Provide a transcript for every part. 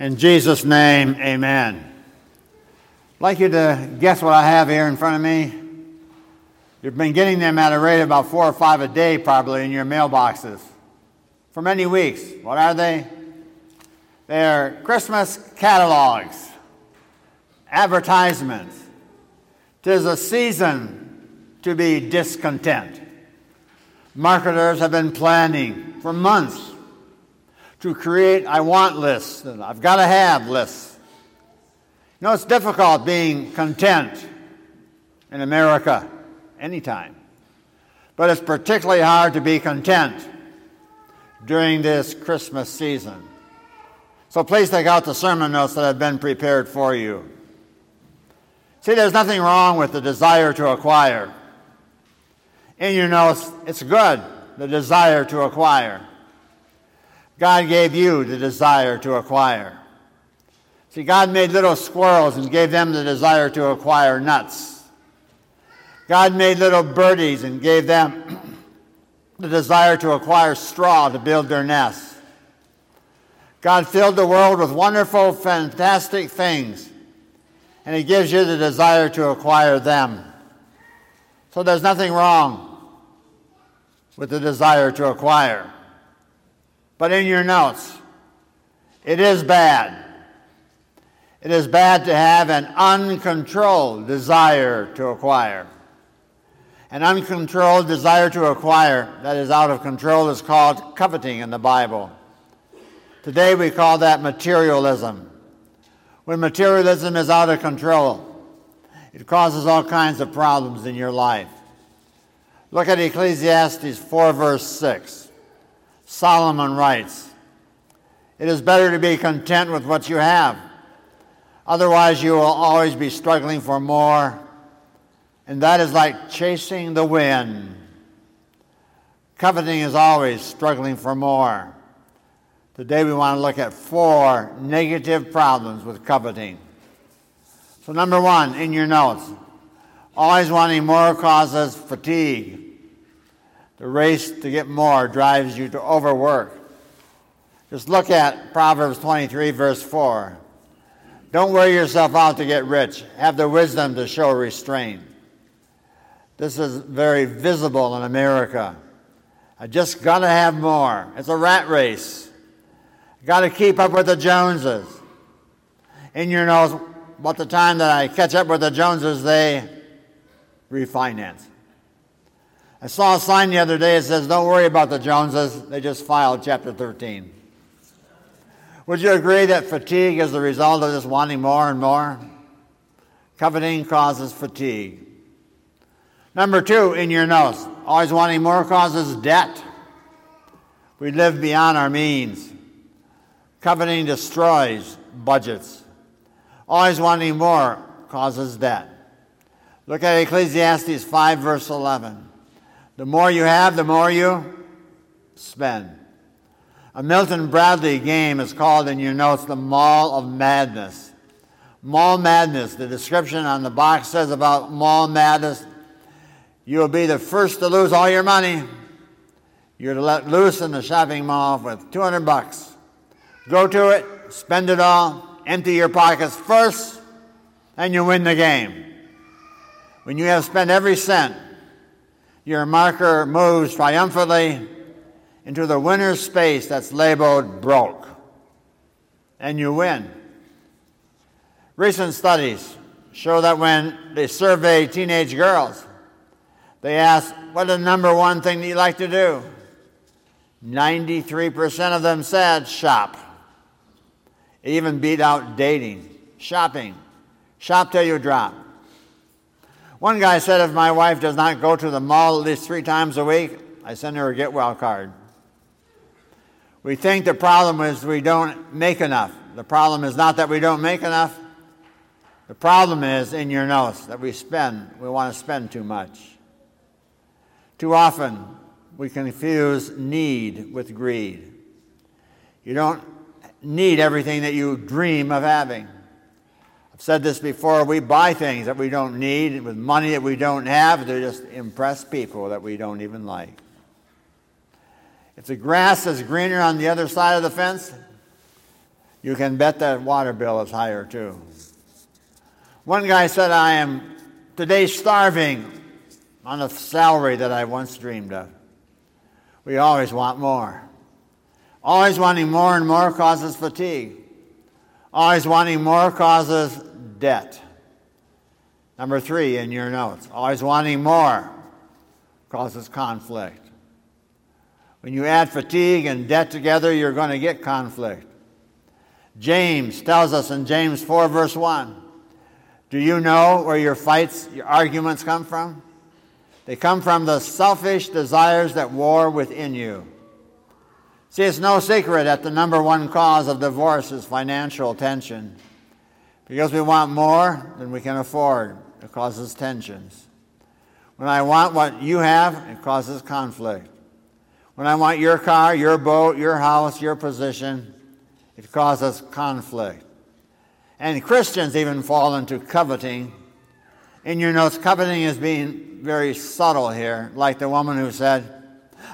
In Jesus' name, amen. I'd like you to guess what I have here in front of me. You've been getting them at a rate of about four or five a day, probably, in your mailboxes for many weeks. What are they? They're Christmas catalogs, advertisements. Tis a season to be discontent. Marketers have been planning for months to create I want lists and I've got to have lists. You know, it's difficult being content in America anytime, but it's particularly hard to be content during this Christmas season. So please take out the sermon notes that have been prepared for you. See, there's nothing wrong with the desire to acquire. In your notes, it's good, the desire to acquire. God gave you the desire to acquire. See, God made little squirrels and gave them the desire to acquire nuts. God made little birdies and gave them the desire to acquire straw to build their nests. God filled the world with wonderful, fantastic things, and He gives you the desire to acquire them. So there's nothing wrong with the desire to acquire but in your notes. It is bad. It is bad to have an uncontrolled desire to acquire. An uncontrolled desire to acquire that is out of control is called coveting in the Bible. Today we call that materialism. When materialism is out of control, it causes all kinds of problems in your life. Look at Ecclesiastes 4, verse 6. Solomon writes, It is better to be content with what you have. Otherwise, you will always be struggling for more. And that is like chasing the wind. Coveting is always struggling for more. Today, we want to look at four negative problems with coveting. So, number one, in your notes, always wanting more causes fatigue. The race to get more drives you to overwork. Just look at Proverbs 23, verse 4. Don't wear yourself out to get rich. Have the wisdom to show restraint. This is very visible in America. I just got to have more. It's a rat race. Got to keep up with the Joneses. In your nose, about the time that I catch up with the Joneses, they refinance. I saw a sign the other day that says, Don't worry about the Joneses, they just filed chapter 13. Would you agree that fatigue is the result of just wanting more and more? Coveting causes fatigue. Number two, in your notes, always wanting more causes debt. We live beyond our means. Coveting destroys budgets. Always wanting more causes debt. Look at Ecclesiastes 5, verse 11. The more you have, the more you spend. A Milton Bradley game is called in your notes the Mall of Madness. Mall Madness, the description on the box says about Mall Madness you will be the first to lose all your money. You're to let loose in the shopping mall with 200 bucks. Go to it, spend it all, empty your pockets first, and you win the game. When you have spent every cent, your marker moves triumphantly into the winner's space that's labeled broke, and you win. Recent studies show that when they survey teenage girls, they ask, What is the number one thing that you like to do? 93% of them said shop. It even beat out dating, shopping. Shop till you drop. One guy said if my wife does not go to the mall at least three times a week, I send her a get well card. We think the problem is we don't make enough. The problem is not that we don't make enough. The problem is in your notes that we spend, we want to spend too much. Too often, we confuse need with greed. You don't need everything that you dream of having. I've said this before we buy things that we don't need with money that we don't have to just impress people that we don't even like. If the grass is greener on the other side of the fence, you can bet that water bill is higher too. One guy said, I am today starving on a salary that I once dreamed of. We always want more. Always wanting more and more causes fatigue. Always wanting more causes debt. Number three in your notes always wanting more causes conflict. When you add fatigue and debt together, you're going to get conflict. James tells us in James 4, verse 1 Do you know where your fights, your arguments come from? They come from the selfish desires that war within you. See, it's no secret that the number one cause of divorce is financial tension. Because we want more than we can afford, it causes tensions. When I want what you have, it causes conflict. When I want your car, your boat, your house, your position, it causes conflict. And Christians even fall into coveting. In your notes, coveting is being very subtle here, like the woman who said,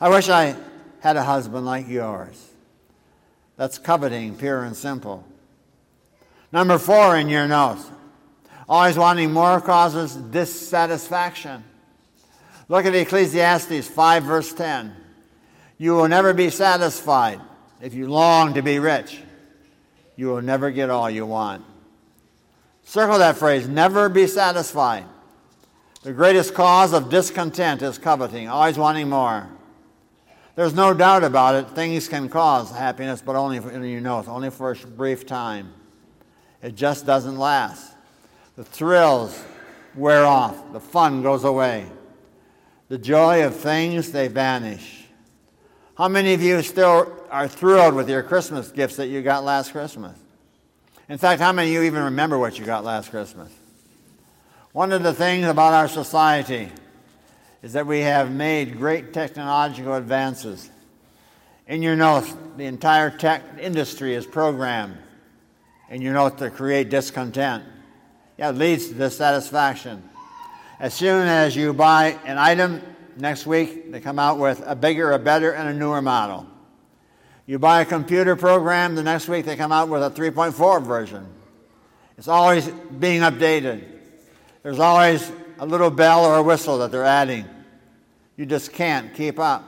I wish I had a husband like yours. That's coveting, pure and simple. Number four in your notes, always wanting more causes dissatisfaction. Look at Ecclesiastes 5, verse 10. You will never be satisfied if you long to be rich. You will never get all you want. Circle that phrase never be satisfied. The greatest cause of discontent is coveting, always wanting more. There's no doubt about it. Things can cause happiness, but only, for, you know, it's only for a brief time. It just doesn't last. The thrills wear off, the fun goes away. The joy of things, they vanish. How many of you still are thrilled with your Christmas gifts that you got last Christmas? In fact, how many of you even remember what you got last Christmas? One of the things about our society is that we have made great technological advances. In your notes, the entire tech industry is programmed in your notes to create discontent. Yeah, it leads to dissatisfaction. As soon as you buy an item, next week they come out with a bigger, a better, and a newer model. You buy a computer program, the next week they come out with a 3.4 version. It's always being updated. There's always a little bell or a whistle that they're adding. You just can't keep up.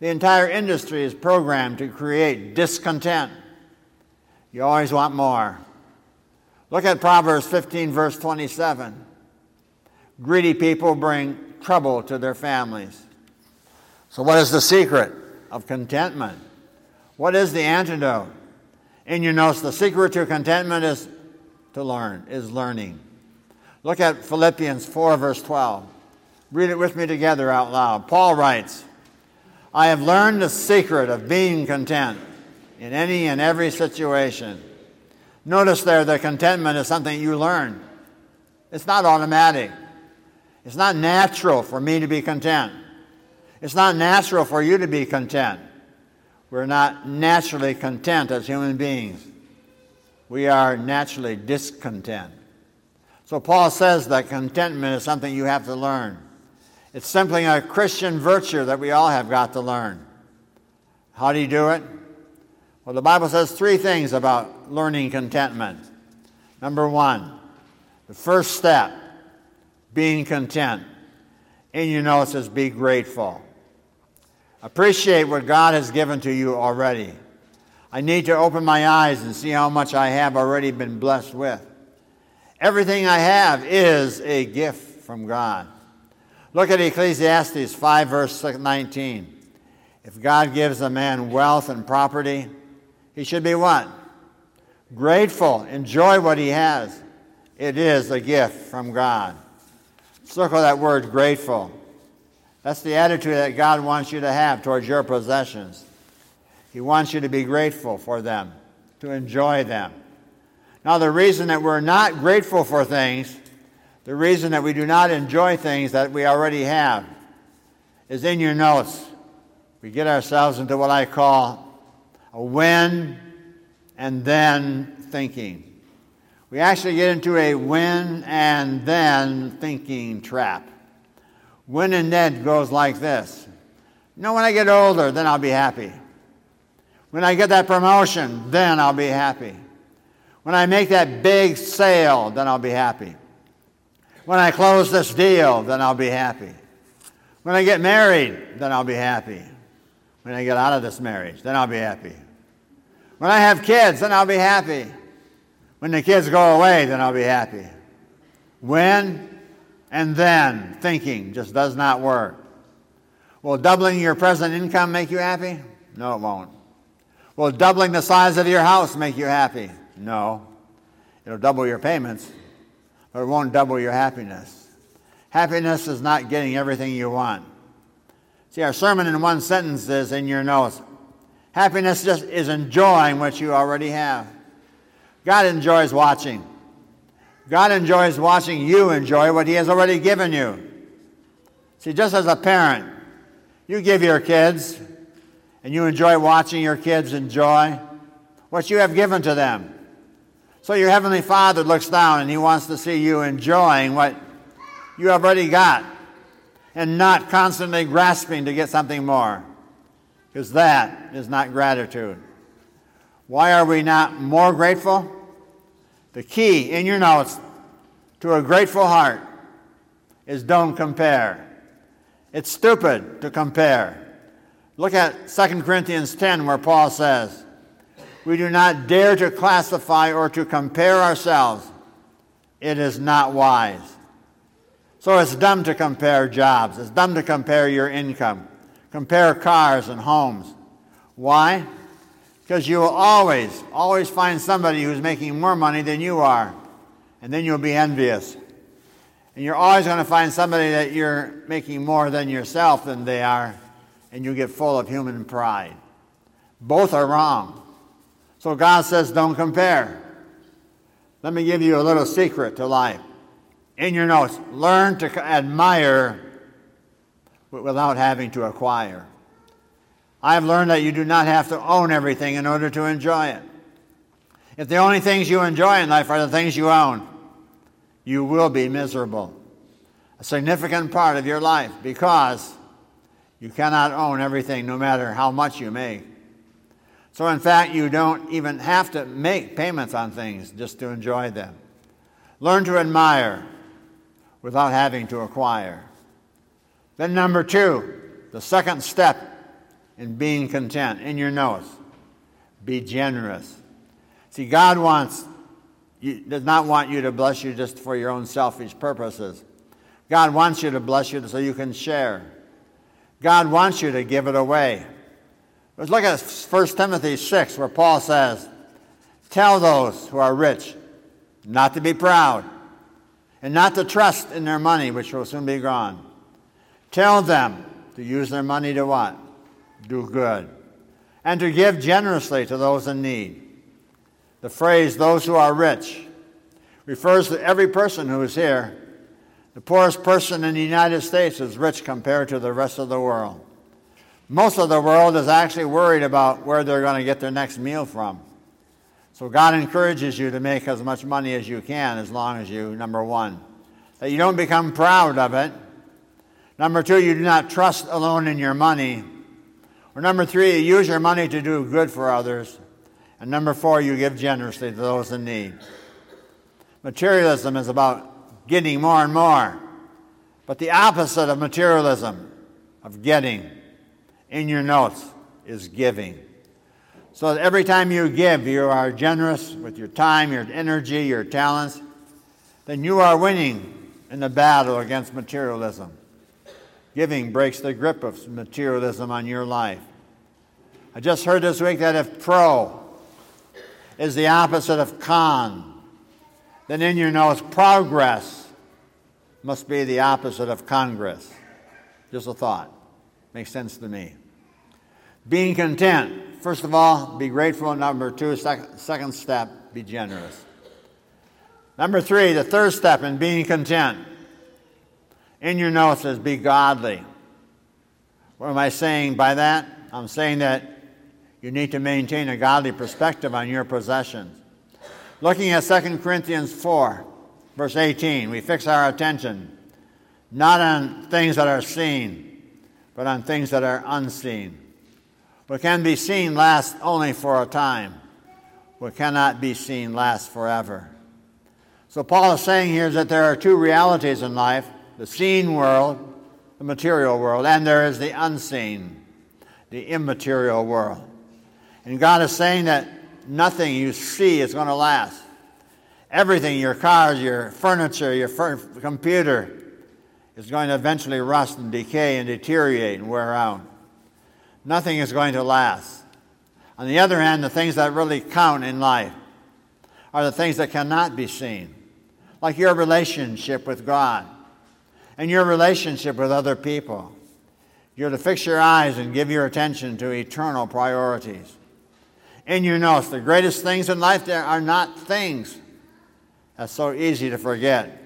The entire industry is programmed to create discontent. You always want more. Look at Proverbs 15, verse 27. Greedy people bring trouble to their families. So, what is the secret of contentment? What is the antidote? In your notes, the secret to contentment is to learn, is learning. Look at Philippians 4, verse 12. Read it with me together out loud. Paul writes, I have learned the secret of being content in any and every situation. Notice there that contentment is something you learn. It's not automatic. It's not natural for me to be content. It's not natural for you to be content. We're not naturally content as human beings. We are naturally discontent. So Paul says that contentment is something you have to learn. It's simply a Christian virtue that we all have got to learn. How do you do it? Well, the Bible says three things about learning contentment. Number one, the first step, being content. And you know it says be grateful. Appreciate what God has given to you already. I need to open my eyes and see how much I have already been blessed with. Everything I have is a gift from God. Look at Ecclesiastes 5, verse 19. If God gives a man wealth and property, he should be what? Grateful. Enjoy what he has. It is a gift from God. Circle that word grateful. That's the attitude that God wants you to have towards your possessions. He wants you to be grateful for them, to enjoy them. Now, the reason that we're not grateful for things, the reason that we do not enjoy things that we already have, is in your notes. We get ourselves into what I call a when and then thinking. We actually get into a when and then thinking trap. When and then goes like this. You know, when I get older, then I'll be happy. When I get that promotion, then I'll be happy. When I make that big sale, then I'll be happy. When I close this deal, then I'll be happy. When I get married, then I'll be happy. When I get out of this marriage, then I'll be happy. When I have kids, then I'll be happy. When the kids go away, then I'll be happy. When and then thinking just does not work. Will doubling your present income make you happy? No, it won't. Will doubling the size of your house make you happy? No. It'll double your payments, but it won't double your happiness. Happiness is not getting everything you want. See, our sermon in one sentence is in your notes. Happiness just is enjoying what you already have. God enjoys watching. God enjoys watching you enjoy what He has already given you. See, just as a parent, you give your kids and you enjoy watching your kids enjoy what you have given to them. So your Heavenly Father looks down and He wants to see you enjoying what you have already got and not constantly grasping to get something more. Because that is not gratitude. Why are we not more grateful? The key in your notes to a grateful heart is don't compare. It's stupid to compare. Look at 2 Corinthians 10, where Paul says, We do not dare to classify or to compare ourselves. It is not wise. So it's dumb to compare jobs. It's dumb to compare your income, compare cars and homes. Why? Because you will always, always find somebody who's making more money than you are, and then you'll be envious. And you're always going to find somebody that you're making more than yourself than they are, and you get full of human pride. Both are wrong. So God says, don't compare. Let me give you a little secret to life in your notes learn to admire without having to acquire. I've learned that you do not have to own everything in order to enjoy it. If the only things you enjoy in life are the things you own, you will be miserable. A significant part of your life because you cannot own everything no matter how much you make. So, in fact, you don't even have to make payments on things just to enjoy them. Learn to admire without having to acquire. Then, number two, the second step in being content in your notes be generous. See, God wants you, does not want you to bless you just for your own selfish purposes. God wants you to bless you so you can share. God wants you to give it away. Let's look at 1 Timothy 6, where Paul says, Tell those who are rich not to be proud and not to trust in their money, which will soon be gone. Tell them to use their money to what? Do good. And to give generously to those in need. The phrase, those who are rich, refers to every person who is here. The poorest person in the United States is rich compared to the rest of the world. Most of the world is actually worried about where they're going to get their next meal from. So God encourages you to make as much money as you can as long as you, number one, that you don't become proud of it. Number two, you do not trust alone in your money. Or number three, you use your money to do good for others. And number four, you give generously to those in need. Materialism is about getting more and more. But the opposite of materialism, of getting, in your notes, is giving. So that every time you give, you are generous with your time, your energy, your talents, then you are winning in the battle against materialism. Giving breaks the grip of materialism on your life. I just heard this week that if pro is the opposite of con, then in your notes, progress must be the opposite of congress. Just a thought. Makes sense to me. Being content First of all, be grateful. Number two, second, second step, be generous. Number three, the third step in being content. In your notes says, be godly. What am I saying by that? I'm saying that you need to maintain a godly perspective on your possessions. Looking at 2 Corinthians 4, verse 18, we fix our attention not on things that are seen, but on things that are unseen. What can be seen lasts only for a time. What cannot be seen lasts forever. So, Paul is saying here that there are two realities in life the seen world, the material world, and there is the unseen, the immaterial world. And God is saying that nothing you see is going to last. Everything, your cars, your furniture, your fur- computer, is going to eventually rust and decay and deteriorate and wear out. Nothing is going to last. On the other hand, the things that really count in life are the things that cannot be seen, like your relationship with God and your relationship with other people. You're to fix your eyes and give your attention to eternal priorities. And you know, the greatest things in life there are not things. That's so easy to forget.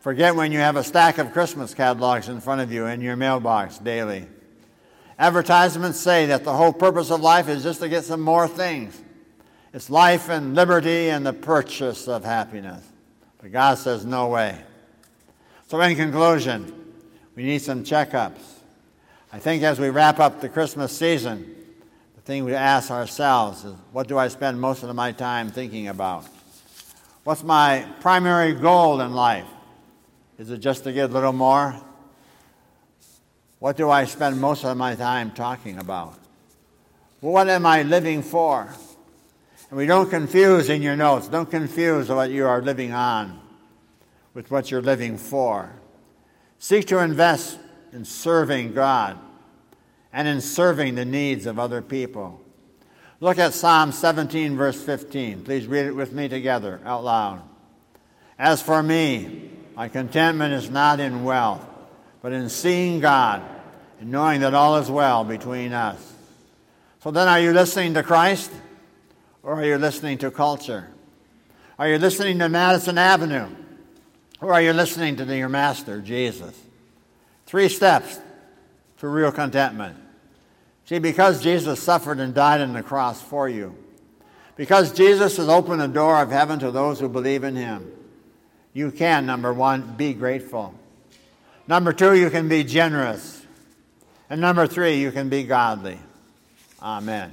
Forget when you have a stack of Christmas catalogs in front of you in your mailbox daily. Advertisements say that the whole purpose of life is just to get some more things. It's life and liberty and the purchase of happiness. But God says, no way. So, in conclusion, we need some checkups. I think as we wrap up the Christmas season, the thing we ask ourselves is what do I spend most of my time thinking about? What's my primary goal in life? Is it just to get a little more? What do I spend most of my time talking about? What am I living for? And we don't confuse in your notes, don't confuse what you are living on with what you're living for. Seek to invest in serving God and in serving the needs of other people. Look at Psalm 17, verse 15. Please read it with me together out loud. As for me, my contentment is not in wealth, but in seeing God and knowing that all is well between us. So then, are you listening to Christ or are you listening to culture? Are you listening to Madison Avenue or are you listening to your master, Jesus? Three steps to real contentment. See, because Jesus suffered and died on the cross for you, because Jesus has opened the door of heaven to those who believe in him, you can, number one, be grateful. Number two, you can be generous. And number three, you can be godly. Amen.